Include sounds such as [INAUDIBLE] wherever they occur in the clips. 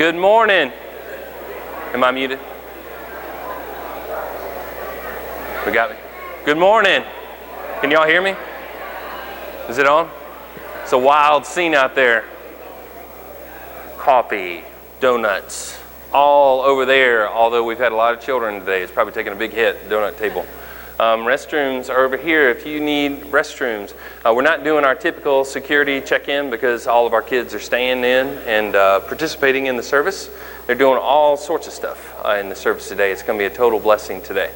Good morning. Am I muted? We got me. Good morning. Can y'all hear me? Is it on? It's a wild scene out there. Coffee, donuts, all over there. Although we've had a lot of children today, it's probably taking a big hit, donut table. Um, restrooms are over here if you need restrooms. Uh, we're not doing our typical security check in because all of our kids are staying in and uh, participating in the service. They're doing all sorts of stuff uh, in the service today. It's going to be a total blessing today.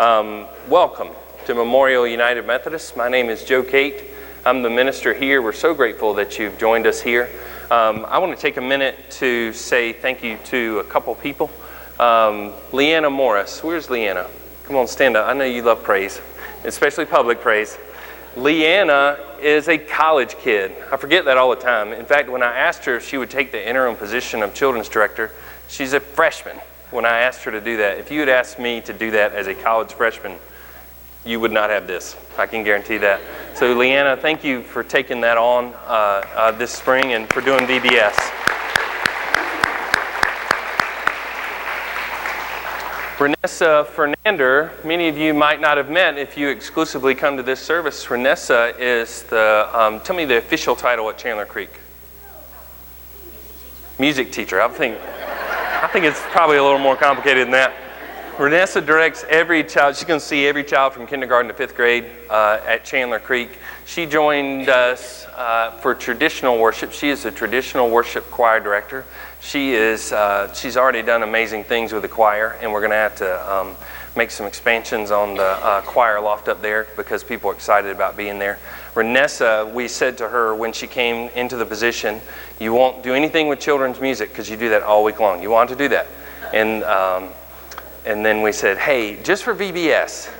Um, welcome to Memorial United Methodist. My name is Joe Kate. I'm the minister here. We're so grateful that you've joined us here. Um, I want to take a minute to say thank you to a couple people. Um, Leanna Morris. Where's Leanna? Come on, stand up. I know you love praise, especially public praise. Leanna is a college kid. I forget that all the time. In fact, when I asked her if she would take the interim position of children's director, she's a freshman when I asked her to do that. If you had asked me to do that as a college freshman, you would not have this. I can guarantee that. So, Leanna, thank you for taking that on uh, uh, this spring and for doing VBS. Renessa Fernander, many of you might not have met if you exclusively come to this service. Renessa is the, um, tell me the official title at Chandler Creek. Music teacher. I think, I think it's probably a little more complicated than that. Renessa directs every child, she's going to see every child from kindergarten to fifth grade uh, at Chandler Creek. She joined us uh, for traditional worship. She is a traditional worship choir director. She is, uh, she's already done amazing things with the choir, and we're going to have to um, make some expansions on the uh, choir loft up there because people are excited about being there. Renessa, we said to her when she came into the position, you won't do anything with children's music because you do that all week long. You want to do that. And, um, and then we said, hey, just for VBS.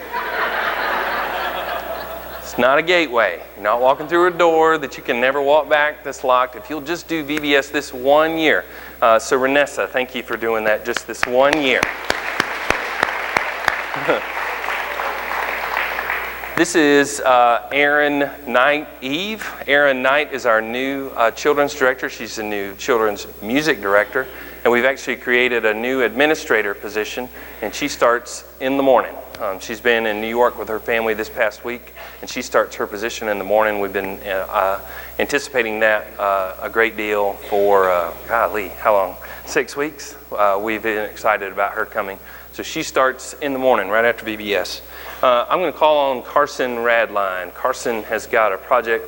Not a gateway. You're not walking through a door that you can never walk back that's locked. If you'll just do VBS this one year. Uh, so, Renessa, thank you for doing that just this one year. [LAUGHS] this is uh, Erin Knight Eve. Erin Knight is our new uh, children's director. She's the new children's music director. And we've actually created a new administrator position, and she starts in the morning. Um, she's been in New York with her family this past week, and she starts her position in the morning. We've been uh, uh, anticipating that uh, a great deal for, uh, golly, how long? Six weeks? Uh, we've been excited about her coming. So she starts in the morning, right after VBS. Uh, I'm going to call on Carson Radline. Carson has got a project.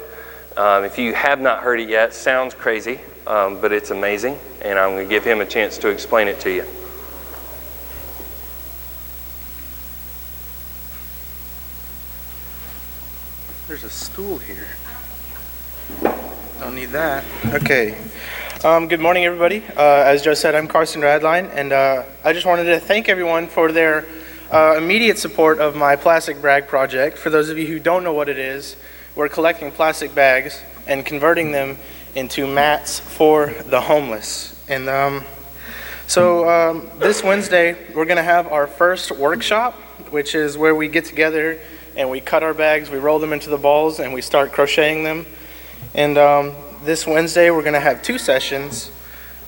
Um, if you have not heard it yet, sounds crazy, um, but it's amazing, and I'm going to give him a chance to explain it to you. Stool here. Don't need that. Okay. Um, good morning, everybody. Uh, as Joe said, I'm Carson Radline, and uh, I just wanted to thank everyone for their uh, immediate support of my plastic bag project. For those of you who don't know what it is, we're collecting plastic bags and converting them into mats for the homeless. And um, so um, this Wednesday, we're going to have our first workshop, which is where we get together and we cut our bags, we roll them into the balls, and we start crocheting them. And um, this Wednesday, we're going to have two sessions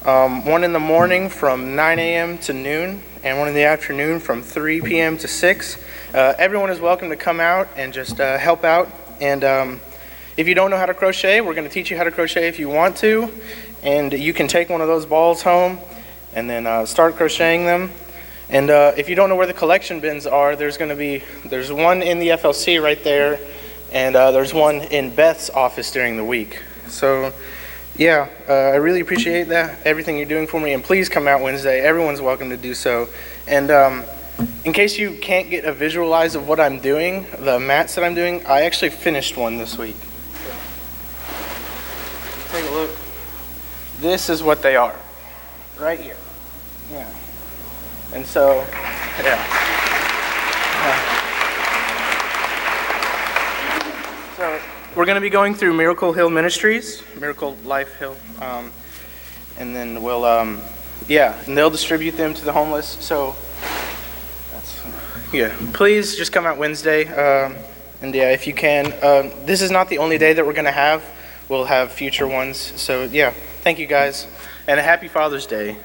um, one in the morning from 9 a.m. to noon, and one in the afternoon from 3 p.m. to 6. Uh, everyone is welcome to come out and just uh, help out. And um, if you don't know how to crochet, we're going to teach you how to crochet if you want to. And you can take one of those balls home and then uh, start crocheting them. And uh, if you don't know where the collection bins are, there's going to be there's one in the FLC right there, and uh, there's one in Beth's office during the week. So, yeah, uh, I really appreciate that everything you're doing for me, and please come out Wednesday. Everyone's welcome to do so. And um, in case you can't get a visualize of what I'm doing, the mats that I'm doing, I actually finished one this week. Take a look. This is what they are, right here. Yeah. And so, yeah. So we're going to be going through Miracle Hill Ministries, Miracle Life Hill, um, and then we'll, um, yeah, and they'll distribute them to the homeless. So, yeah, please just come out Wednesday, um, and yeah, if you can. Um, this is not the only day that we're going to have. We'll have future ones. So, yeah, Thank you, guys, and a happy Father's Day.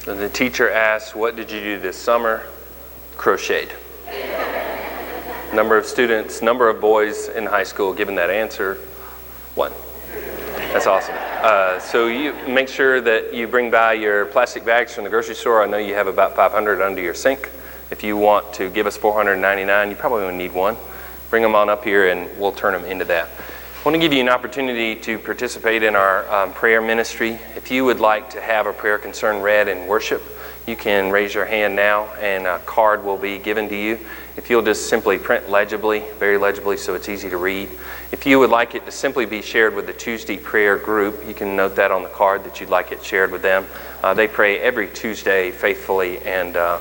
So the teacher asks, What did you do this summer? Crocheted. number of students, number of boys in high school given that answer, one. That's awesome. Uh, so you make sure that you bring by your plastic bags from the grocery store. I know you have about 500 under your sink. If you want to give us 499, you probably only need one. Bring them on up here and we'll turn them into that. I want to give you an opportunity to participate in our um, prayer ministry. If you would like to have a prayer concern read in worship, you can raise your hand now and a card will be given to you. If you'll just simply print legibly, very legibly so it's easy to read. If you would like it to simply be shared with the Tuesday prayer group, you can note that on the card that you'd like it shared with them. Uh, they pray every Tuesday faithfully and uh,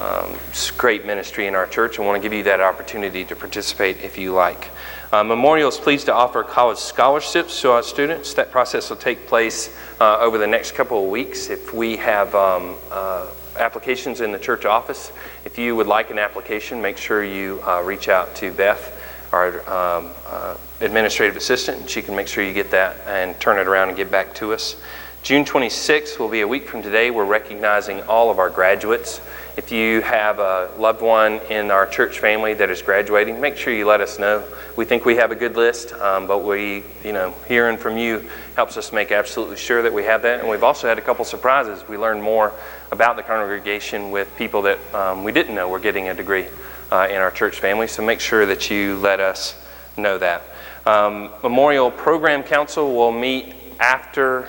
um, it's great ministry in our church. I want to give you that opportunity to participate if you like. Uh, Memorial is pleased to offer college scholarships to our students. That process will take place uh, over the next couple of weeks. If we have um, uh, applications in the church office, if you would like an application, make sure you uh, reach out to Beth, our um, uh, administrative assistant, and she can make sure you get that and turn it around and get back to us. June 26th will be a week from today. We're recognizing all of our graduates. If you have a loved one in our church family that is graduating, make sure you let us know. We think we have a good list, um, but we, you know, hearing from you helps us make absolutely sure that we have that. And we've also had a couple surprises. We learned more about the congregation with people that um, we didn't know were getting a degree uh, in our church family. So make sure that you let us know that. Um, Memorial Program Council will meet after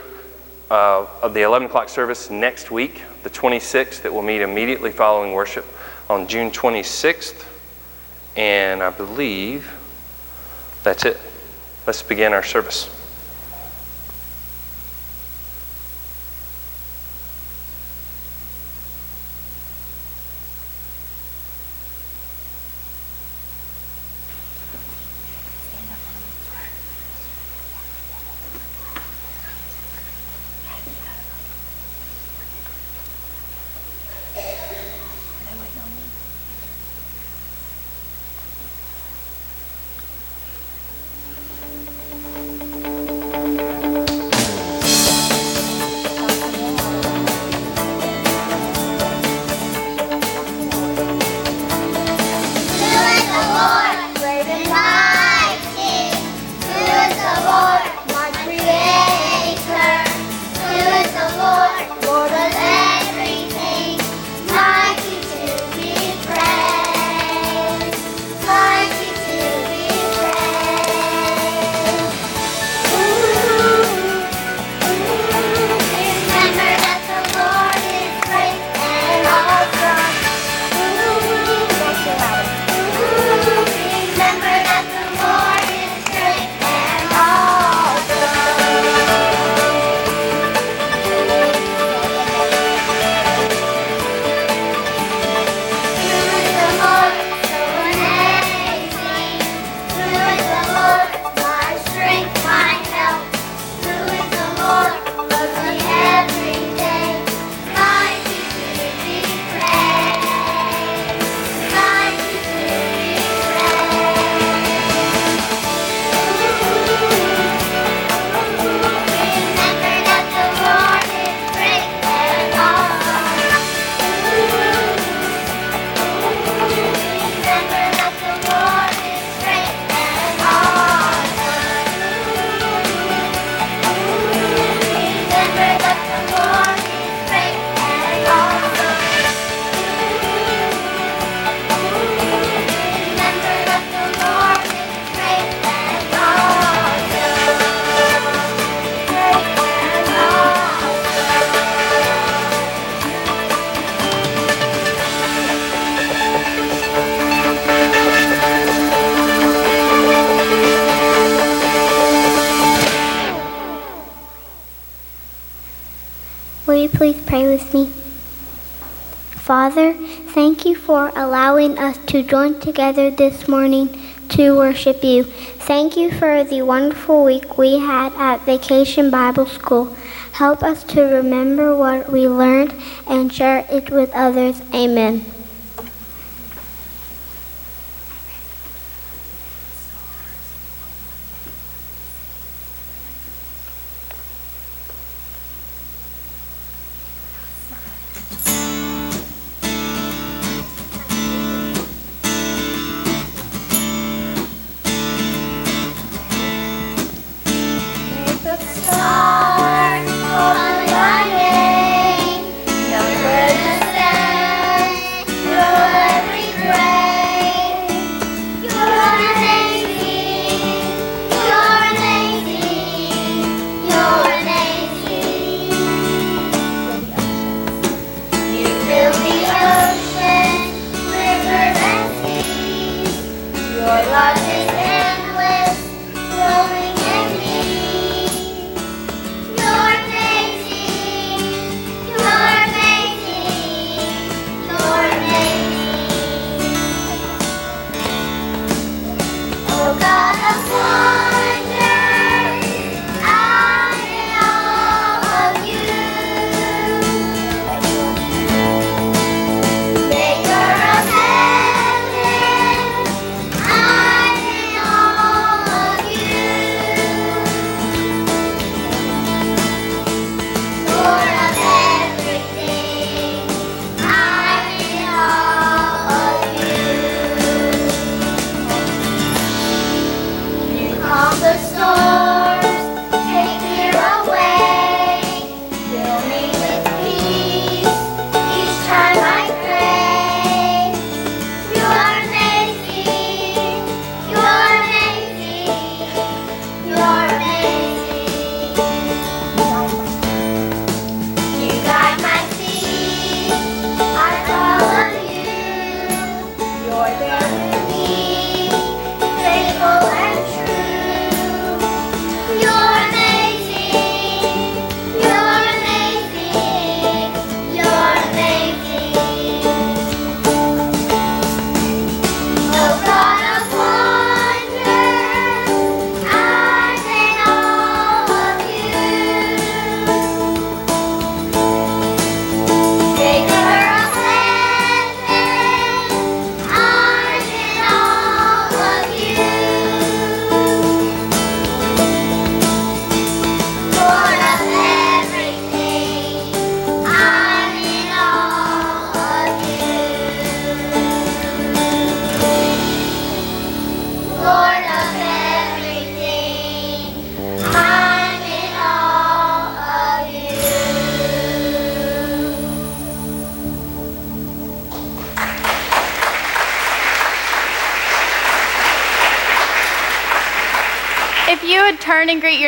uh, of the 11 o'clock service next week the 26th, that will meet immediately following worship on June 26th. And I believe that's it. Let's begin our service. Father, thank you for allowing us to join together this morning to worship you. Thank you for the wonderful week we had at Vacation Bible School. Help us to remember what we learned and share it with others. Amen.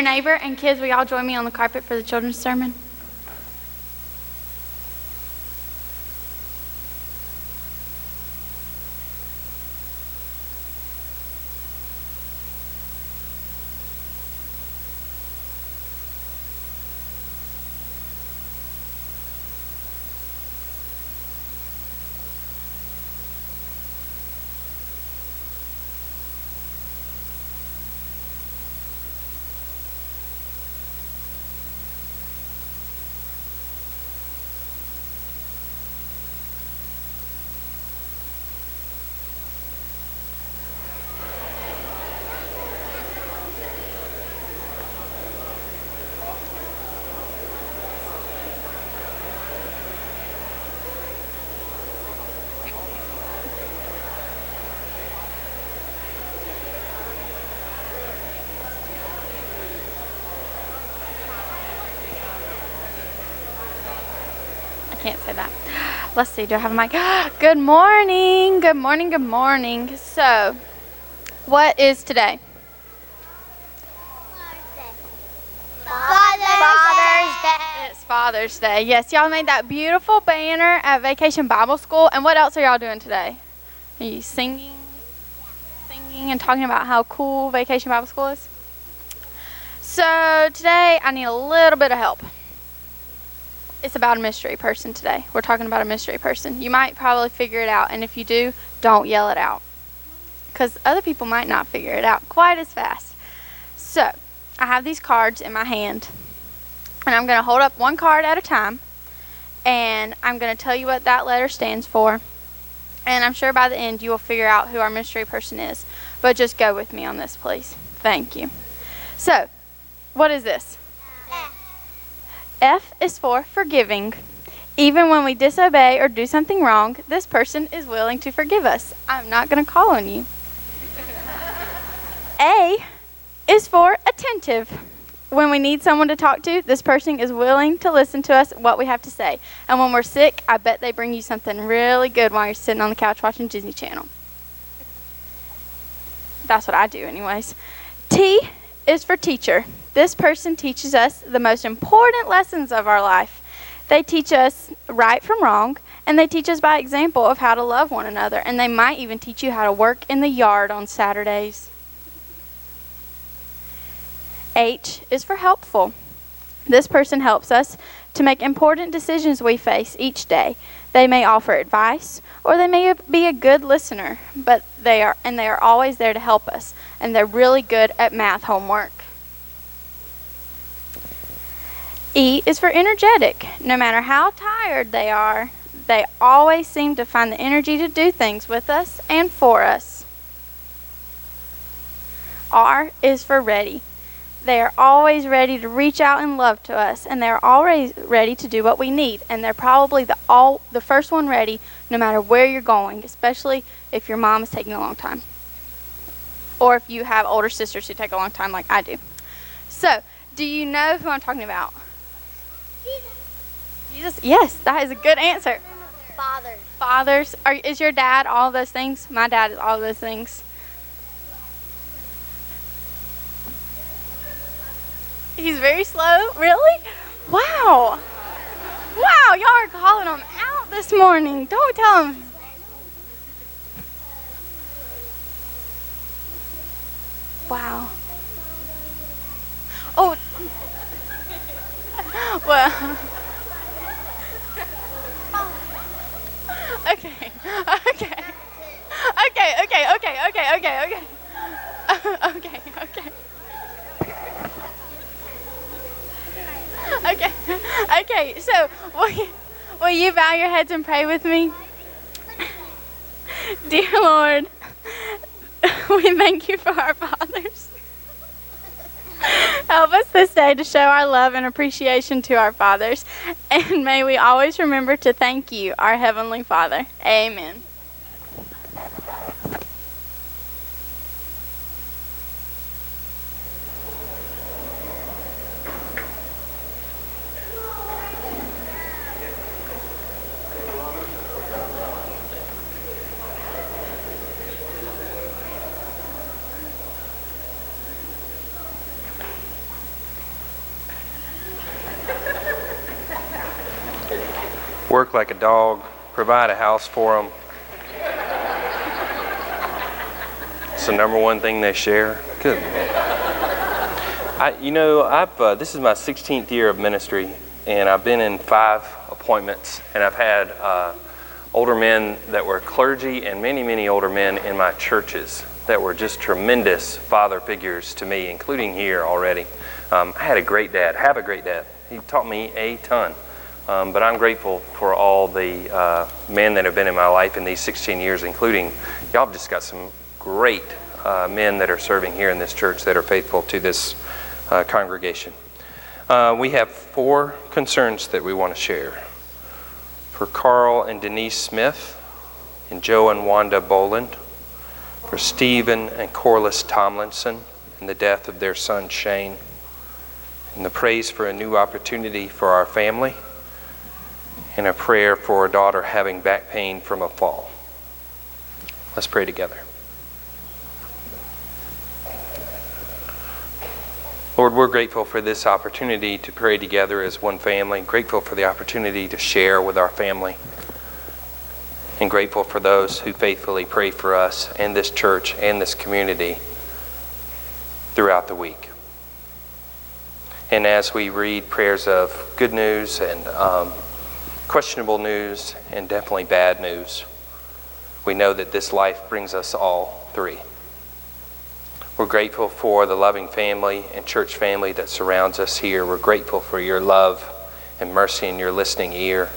Neighbor? And kids, will y'all join me on the carpet for the children's sermon? Can't say that. Let's see, do I have a mic? [GASPS] Good morning, good morning, good morning. So, what is today? Father's Day. It's Father's Day. Yes, y'all made that beautiful banner at Vacation Bible School. And what else are y'all doing today? Are you singing? Singing and talking about how cool Vacation Bible School is? So, today I need a little bit of help it's about a mystery person today. We're talking about a mystery person. You might probably figure it out, and if you do, don't yell it out. Because other people might not figure it out quite as fast. So, I have these cards in my hand, and I'm going to hold up one card at a time, and I'm going to tell you what that letter stands for. And I'm sure by the end you will figure out who our mystery person is. But just go with me on this, please. Thank you. So, what is this? F is for forgiving. Even when we disobey or do something wrong, this person is willing to forgive us. I'm not going to call on you. A is for attentive. When we need someone to talk to, this person is willing to listen to us what we have to say. And when we're sick, I bet they bring you something really good while you're sitting on the couch watching Disney Channel. That's what I do, anyways. T is for teacher. This person teaches us the most important lessons of our life. They teach us right from wrong And they teach us by example of how to love one another. And they might even teach you how to work in the yard on Saturdays. H is for helpful. This person helps us to make important decisions we face each day. They may offer advice or they may be a good listener, but they are and they are always there to help us and they're really good at math homework. E is for energetic. No matter how tired they are, they always seem to find the energy to do things with us and for us. R is for ready. They are always ready to reach out and love to us, and they're always ready to do what we need. And they're probably the all the first one ready, no matter where you're going, especially if your mom is taking a long time, or if you have older sisters who take a long time, like I do. So, do you know who I'm talking about? Jesus. Yes, that is a good answer. Fathers. Fathers. Are, is your dad all those things? My dad is all those things. He's very slow? Really? Wow. Wow, y'all are calling him out this morning. Don't tell him. Wow. Oh. [LAUGHS] Well. [LAUGHS] Okay. Okay. Okay, okay, okay, okay, okay, [LAUGHS] okay. okay, okay. [LAUGHS] Okay. So will you, will you bow your heads and pray with me? Dear Lord, we thank you for our fathers. Help us this day to show our love and appreciation to our fathers. [LAUGHS] And may we always remember to thank you, our Heavenly Father. Amen. Work like a dog, provide a house for them. It's the number one thing they share. Good. I, you know, I've uh, this is my 16th year of ministry, and I've been in five appointments, and I've had uh, older men that were clergy and many, many older men in my churches that were just tremendous father figures to me, including here already. Um, I had a great dad, have a great dad. He taught me a ton. Um, but I'm grateful for all the uh, men that have been in my life in these 16 years, including y'all have just got some great uh, men that are serving here in this church that are faithful to this uh, congregation. Uh, we have four concerns that we want to share. For Carl and Denise Smith, and Joe and Wanda Boland, for Stephen and Corliss Tomlinson, and the death of their son Shane, and the praise for a new opportunity for our family and a prayer for a daughter having back pain from a fall. Let's pray together. Lord, we're grateful for this opportunity to pray together as one family, grateful for the opportunity to share with our family, and grateful for those who faithfully pray for us and this church and this community throughout the week. And as we read prayers of good news and um, questionable news and definitely bad news, we know that this life brings us all three. We're grateful for the loving family and church family that surrounds us here. We're grateful for your love and mercy and your listening ear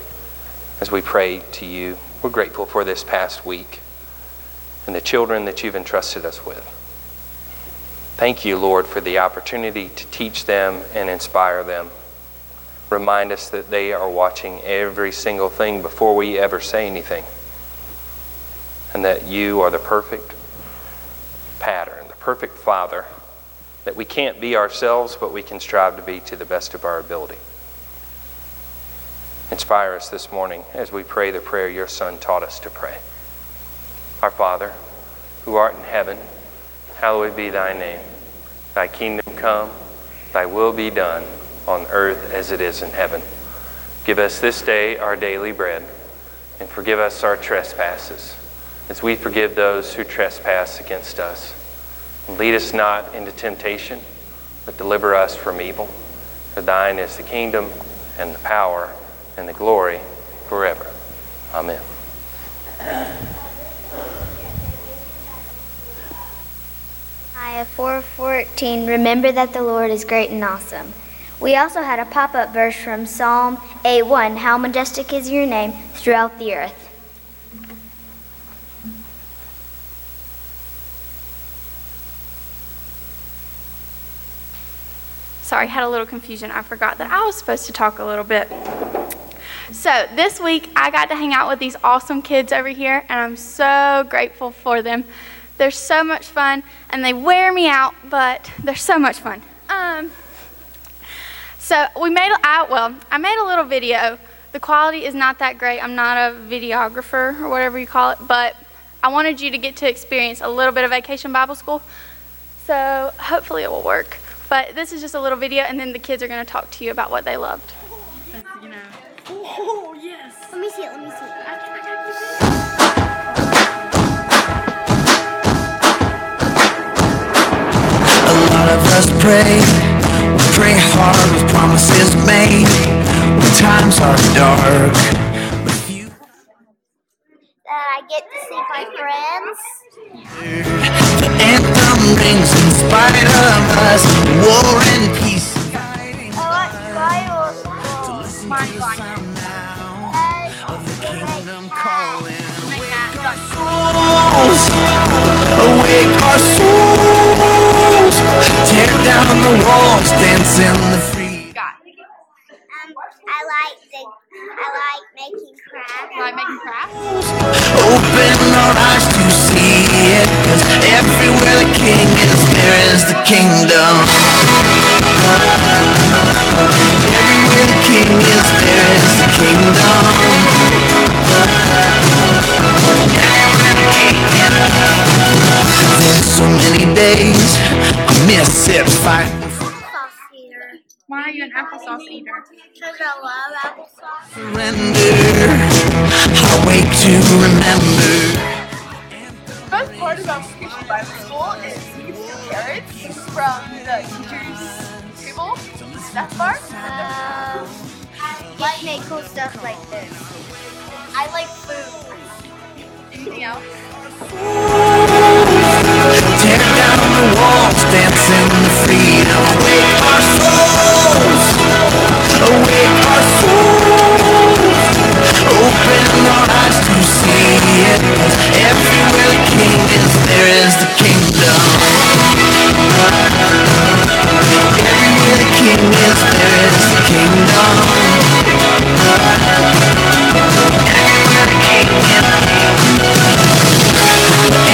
as we pray to you. We're grateful for this past week and the children that you've entrusted us with. Thank you, Lord, for the opportunity to teach them and inspire them. Remind us that they are watching every single thing before we ever say anything, and that you are the perfect pattern the perfect Father that we can't be ourselves, but we can strive to be to the best of our ability. Inspire us this morning as we pray the prayer your Son taught us to pray. Our Father, who art in heaven, hallowed be thy name. Thy kingdom come, thy will be done on earth as it is in heaven. Give us this day our daily bread and forgive us our trespasses, as we forgive those who trespass against us. And lead us not into temptation, but deliver us from evil. For thine is the kingdom, and the power, and the glory forever. Amen. Isaiah 4:14 Remember that the Lord is great and awesome. We also had a pop-up verse from Psalm 8:1 How majestic is your name throughout the earth. Sorry, had a little confusion. I forgot that I was supposed to talk a little bit. So, this week I got to hang out with these awesome kids over here, and I'm so grateful for them. They're so much fun, and they wear me out, but they're so much fun. Um, so, we made, I, well, I made a little video. The quality is not that great. I'm not a videographer or whatever you call it, but I wanted you to get to experience a little bit of Vacation Bible School. So, hopefully, it will work. But this is just a little video, and then the kids are going to talk to you about what they loved. You know. Let me see it. Let me see it. A lot of us pray, pray hard with promises made when times are dark. But few That I get to see my friends. the anthem rings in spite of us. War and peace. fighting I like Bible to listen to the sound now of the kingdom calling. Oh awake our souls, awake our souls. Tear down the walls, dance in the free. Um, I like the, I like making crafts. Like making crafts? Open our eyes to see it, cause everywhere the king is, there is the kingdom. Everywhere the king is, there is the kingdom. There's so many days I miss it fighting an applesauce eater? Because I love applesauce. surrender. I wake to remember. The best part about Vacation Bible School is you can steal carrots from the teacher's table. That part. Um, like make cool stuff like this. I like food. Anything else? Tear down the walls, dance in the freedom. Awake our souls. Open our eyes to see it. everywhere the king is, there is the kingdom. Everywhere the king is, there is the kingdom.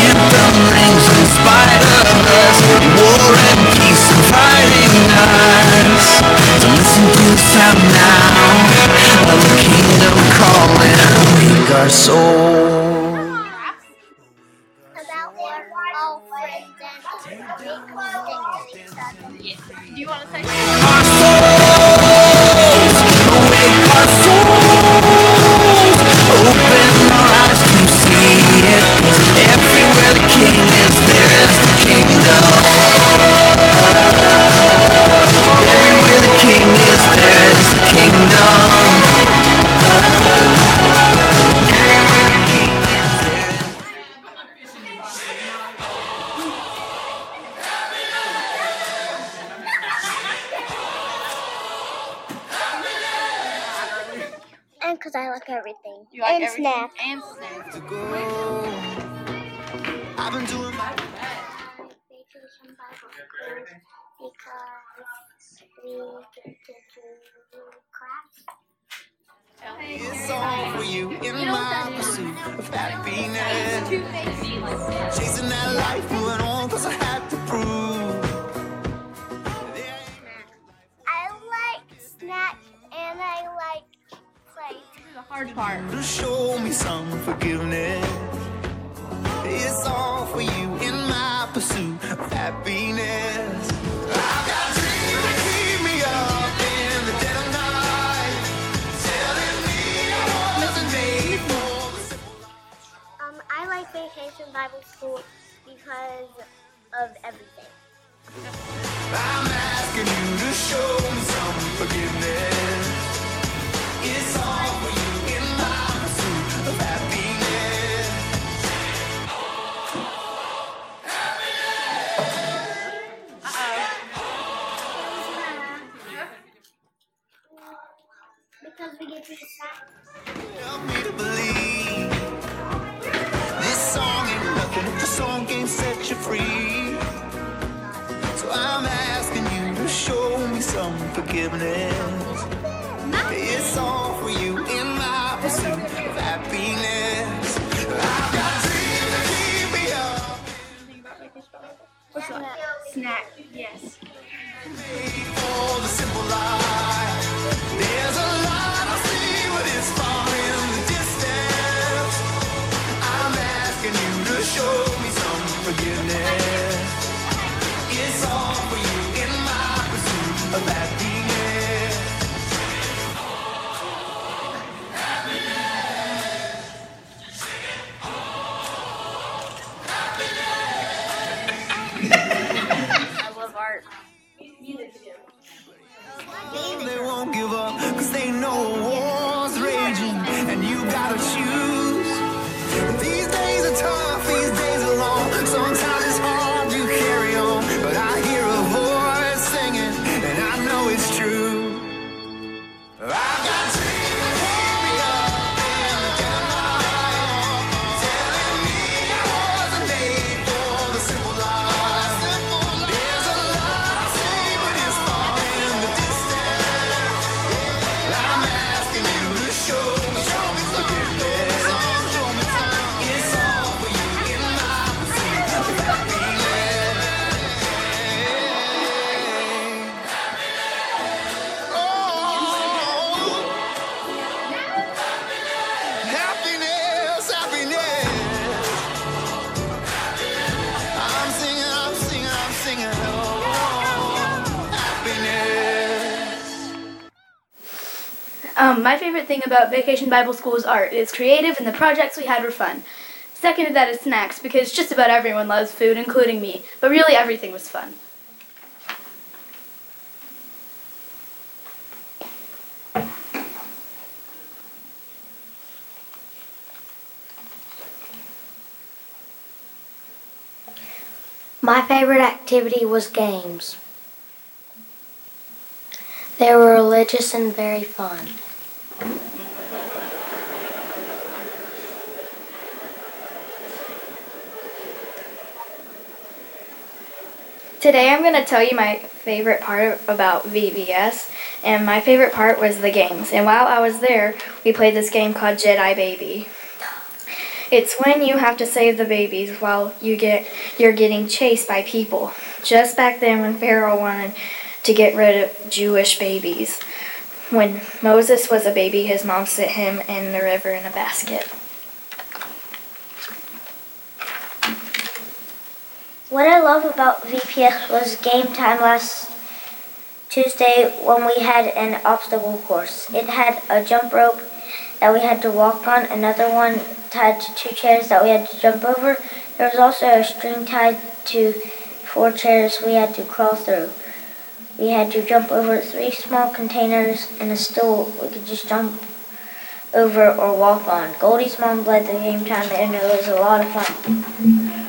Anthem rings in spite of us. War and peace and. So listen to the sound now of the kingdom calling. Awake our soul. About we're all friends and make mistakes with each other. Do you want to say It's all for you in my pursuit of happiness. Chasing that life, moving on, cause I had to prove. I like snacks and I like play. The hard part. To show me some forgiveness. It's all for you in my pursuit of happiness. Bible School because of everything. I'm asking you to show me some forgiveness. It's all for you in my pursuit of happiness. Because we get to decide. Help me to can't set you free. So I'm asking you to show me some forgiveness. It's all for you in my pursuit of happiness. I've got dreams that keep me up. What's that? Snack. Yes. My favorite thing about Vacation Bible School is art. It's creative and the projects we had were fun. Second to that is snacks because just about everyone loves food, including me. But really everything was fun. My favorite activity was games. They were religious and very fun. Today I'm going to tell you my favorite part about VBS, and my favorite part was the games. And while I was there, we played this game called Jedi Baby. It's when you have to save the babies while you get you're getting chased by people. Just back then when Pharaoh wanted to get rid of Jewish babies. When Moses was a baby, his mom set him in the river in a basket. What I love about VBS was game time last Tuesday when we had an obstacle course. It had a jump rope that we had to walk on, another one tied to two chairs that we had to jump over. There was also a string tied to four chairs we had to crawl through. We had to jump over three small containers and a stool we could just jump over or walk on. Goldie's mom led the game time and it was a lot of fun.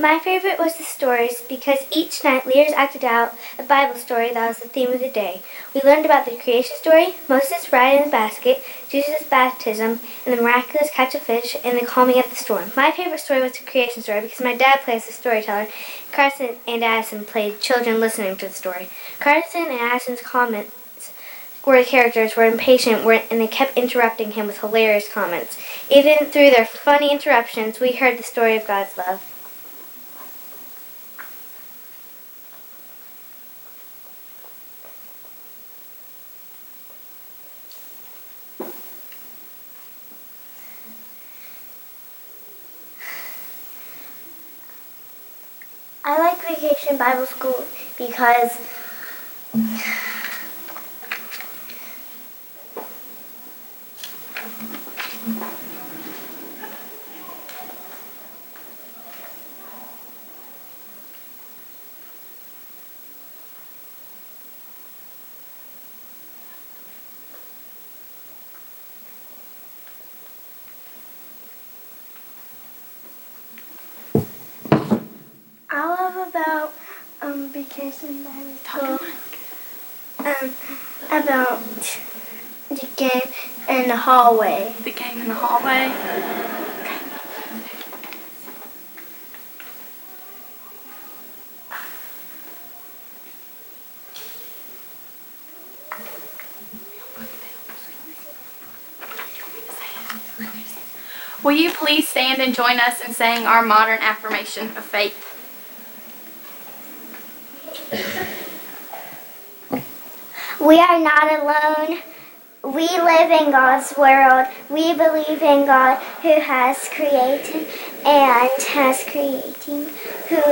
My favorite was the stories because each night leaders acted out a Bible story that was the theme of the day. We learned about the creation story, Moses riding in the basket, Jesus' baptism, and the miraculous catch of fish, and the calming of the storm. My favorite story was the creation story because my dad plays the storyteller. Carson and Addison played children listening to the story. Carson and Addison's comments were the characters were impatient and they kept interrupting him with hilarious comments. Even through their funny interruptions, we heard the story of God's love. I like Vacation Bible School because Vacation Bible School. Um, about the game in the hallway. The game in the hallway. Will you please stand and join us in saying our modern affirmation of faith? We are not alone. We live in God's world. We believe in God who has created and has creating, who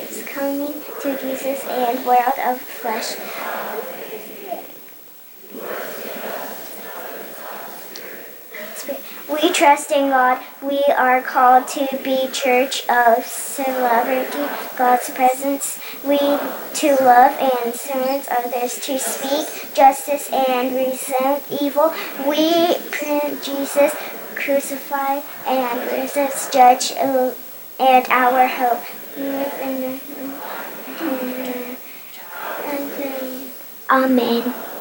is coming to Jesus and world of flesh. We trust in God. We are called to be church of celebrity God's presence. We to love and servants others to speak justice and resent evil. We Jesus crucified and risen judge uh, and our hope. Amen.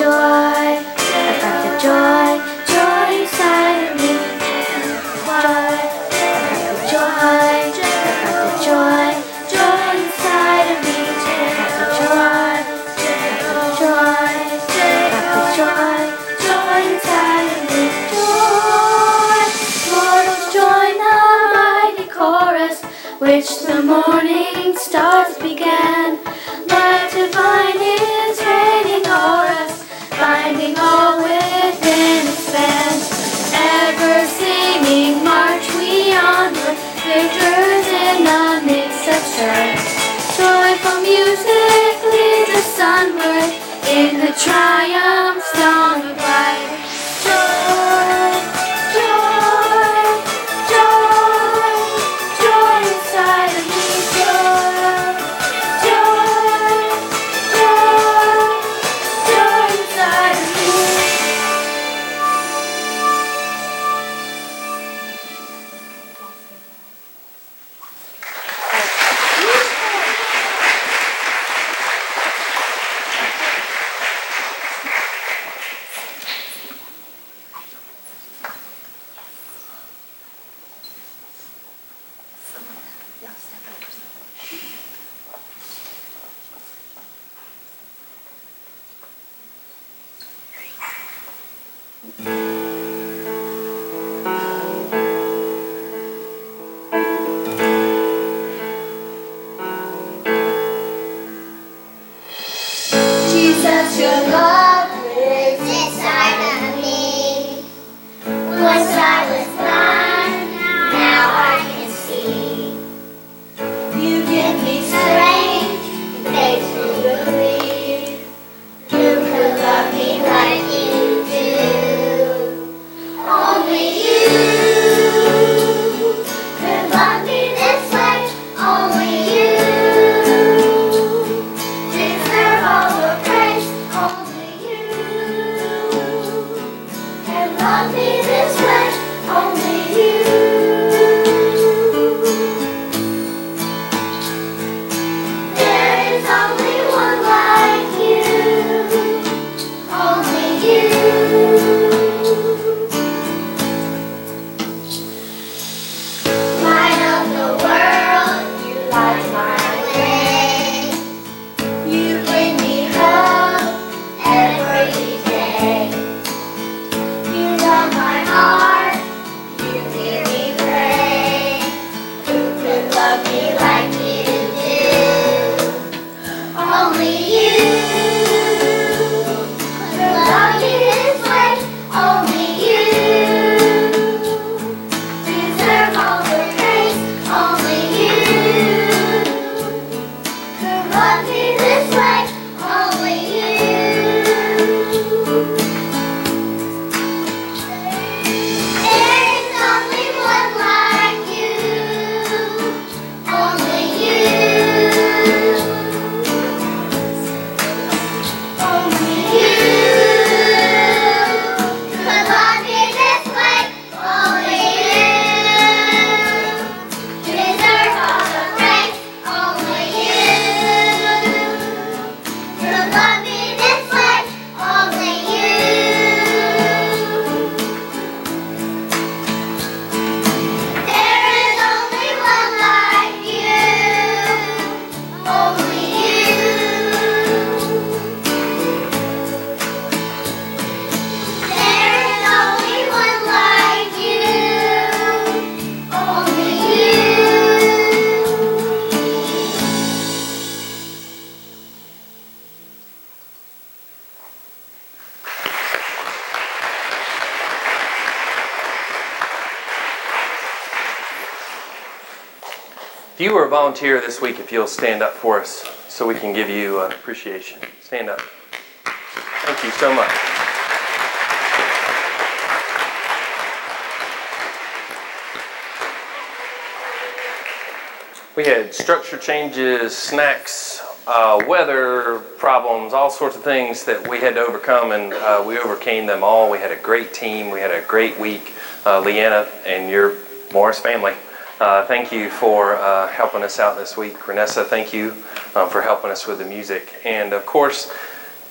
joy. Yes, definitely. You were a volunteer this week, if you'll stand up for us so we can give you uh, appreciation. Stand up. Thank you so much. We had structure changes, snacks, uh, weather problems, all sorts of things that we had to overcome, and uh, we overcame them all. We had a great team. We had a great week. Uh, Leanna and your Morris family, uh, thank you for uh, helping us out this week. Renessa, thank you um, for helping us with the music. And of course,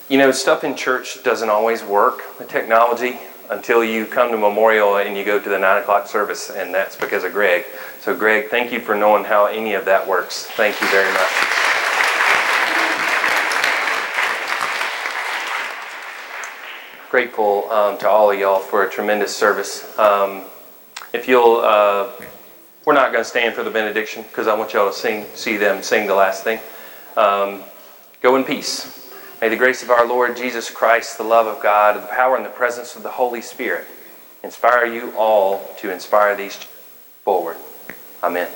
you know, stuff in church doesn't always work, the technology, until you come to Memorial and you go to the 9 o'clock service, and that's because of Greg. So, Greg, thank you for knowing how any of that works. Thank you very much. Grateful um, to all of y'all for a tremendous service. Um, if you'll, uh, we're not going to stand for the benediction because I want y'all to sing, see them sing the last thing. Um, go in peace. May the grace of our Lord Jesus Christ, the love of God, the power and the presence of the Holy Spirit inspire you all to inspire these forward. Amen.